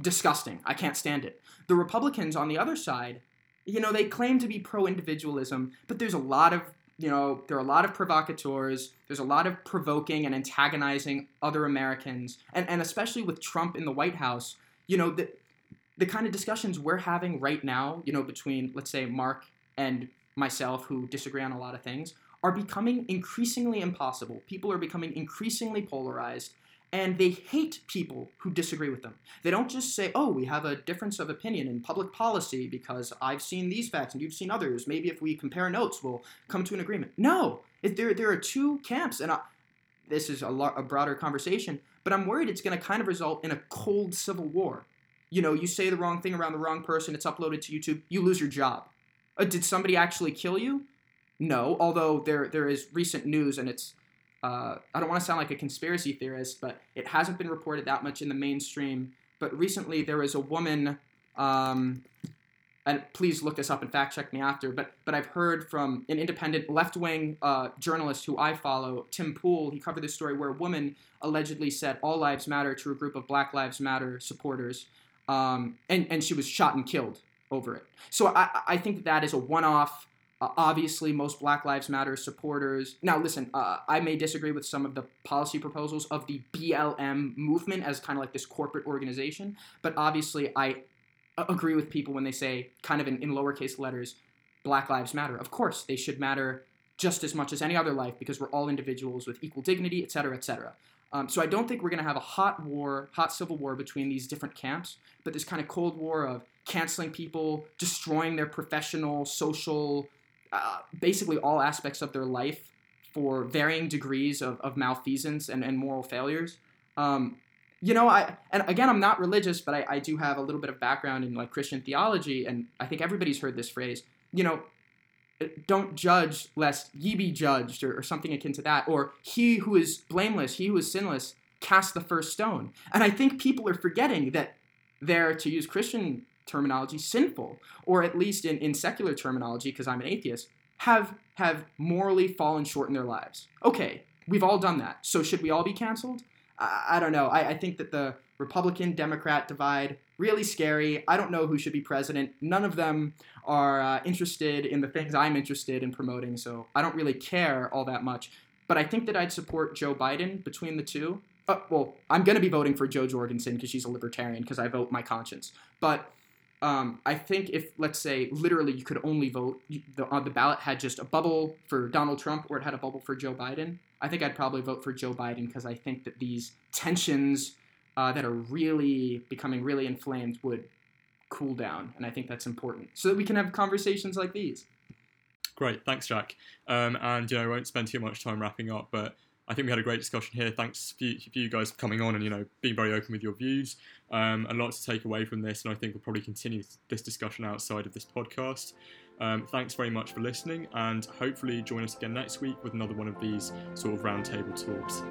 disgusting. I can't stand it. The Republicans on the other side, you know, they claim to be pro individualism, but there's a lot of, you know, there are a lot of provocateurs. There's a lot of provoking and antagonizing other Americans, and, and especially with Trump in the White House, you know, the, the kind of discussions we're having right now, you know, between, let's say, Marc and myself, who disagree on a lot of things, are becoming increasingly impossible. People are becoming increasingly polarized and they hate people who disagree with them. They don't just say, oh, we have a difference of opinion in public policy because I've seen these facts and you've seen others. Maybe if we compare notes, we'll come to an agreement. No, there, there are two camps, and I, this is a, lot, a broader conversation, but I'm worried it's going to kind of result in a cold civil war. You know, you say the wrong thing around the wrong person, it's uploaded to YouTube, you lose your job. Uh, did somebody actually kill you? No, although there there is recent news, and it's uh, I don't want to sound like a conspiracy theorist, but it hasn't been reported that much in the mainstream. But recently, there was a woman, um, and please look this up and fact check me after. But but I've heard from an independent left wing uh, journalist who I follow, Tim Pool. He covered this story where a woman allegedly said "All lives matter" to a group of Black Lives Matter supporters, um, and and she was shot and killed over it. So I I think that is a one off uh, obviously, most Black Lives Matter supporters. Now, listen, uh, I may disagree with some of the policy proposals of the BLM movement as kind of like this corporate organization, but obviously, I agree with people when they say, kind of in, in lowercase letters, Black Lives Matter. Of course, they should matter just as much as any other life because we're all individuals with equal dignity, et cetera, et cetera. Um, so I don't think we're going to have a hot war, hot civil war between these different camps, but this kind of cold war of canceling people, destroying their professional, social, uh, basically all aspects of their life for varying degrees of, of malfeasance and, and moral failures. Um, you know, I and again, I'm not religious, but I, I do have a little bit of background in like Christian theology, and I think everybody's heard this phrase. You know, don't judge lest ye be judged, or, or something akin to that, or he who is blameless, he who is sinless, cast the first stone. And I think people are forgetting that they're, to use Christian terminology, sinful, or at least in, in secular terminology, because I'm an atheist, have have morally fallen short in their lives. Okay, we've all done that. So should we all be canceled? I, I don't know. I, I think that the Republican Democrat divide really scary. I don't know who should be president. None of them are uh, interested in the things I'm interested in promoting, so I don't really care all that much. But I think that I'd support Joe Biden between the two. Uh, well, I'm going to be voting for Jo Jorgensen because she's a libertarian because I vote my conscience. But um, I think if, let's say, literally you could only vote, the, uh, the ballot had just a bubble for Donald Trump or it had a bubble for Joe Biden, I think I'd probably vote for Joe Biden because I think that these tensions uh, that are really becoming really inflamed would cool down. And I think that's important so that we can have conversations like these. Great, thanks, Jack. Um, and you know, I won't spend too much time wrapping up, but I think we had a great discussion here. Thanks for you, guys for coming on and you know being very open with your views. Um, a lot to take away from this, and I think we'll probably continue this discussion outside of this podcast. Um, thanks very much for listening, and hopefully join us again next week with another one of these sort of roundtable talks.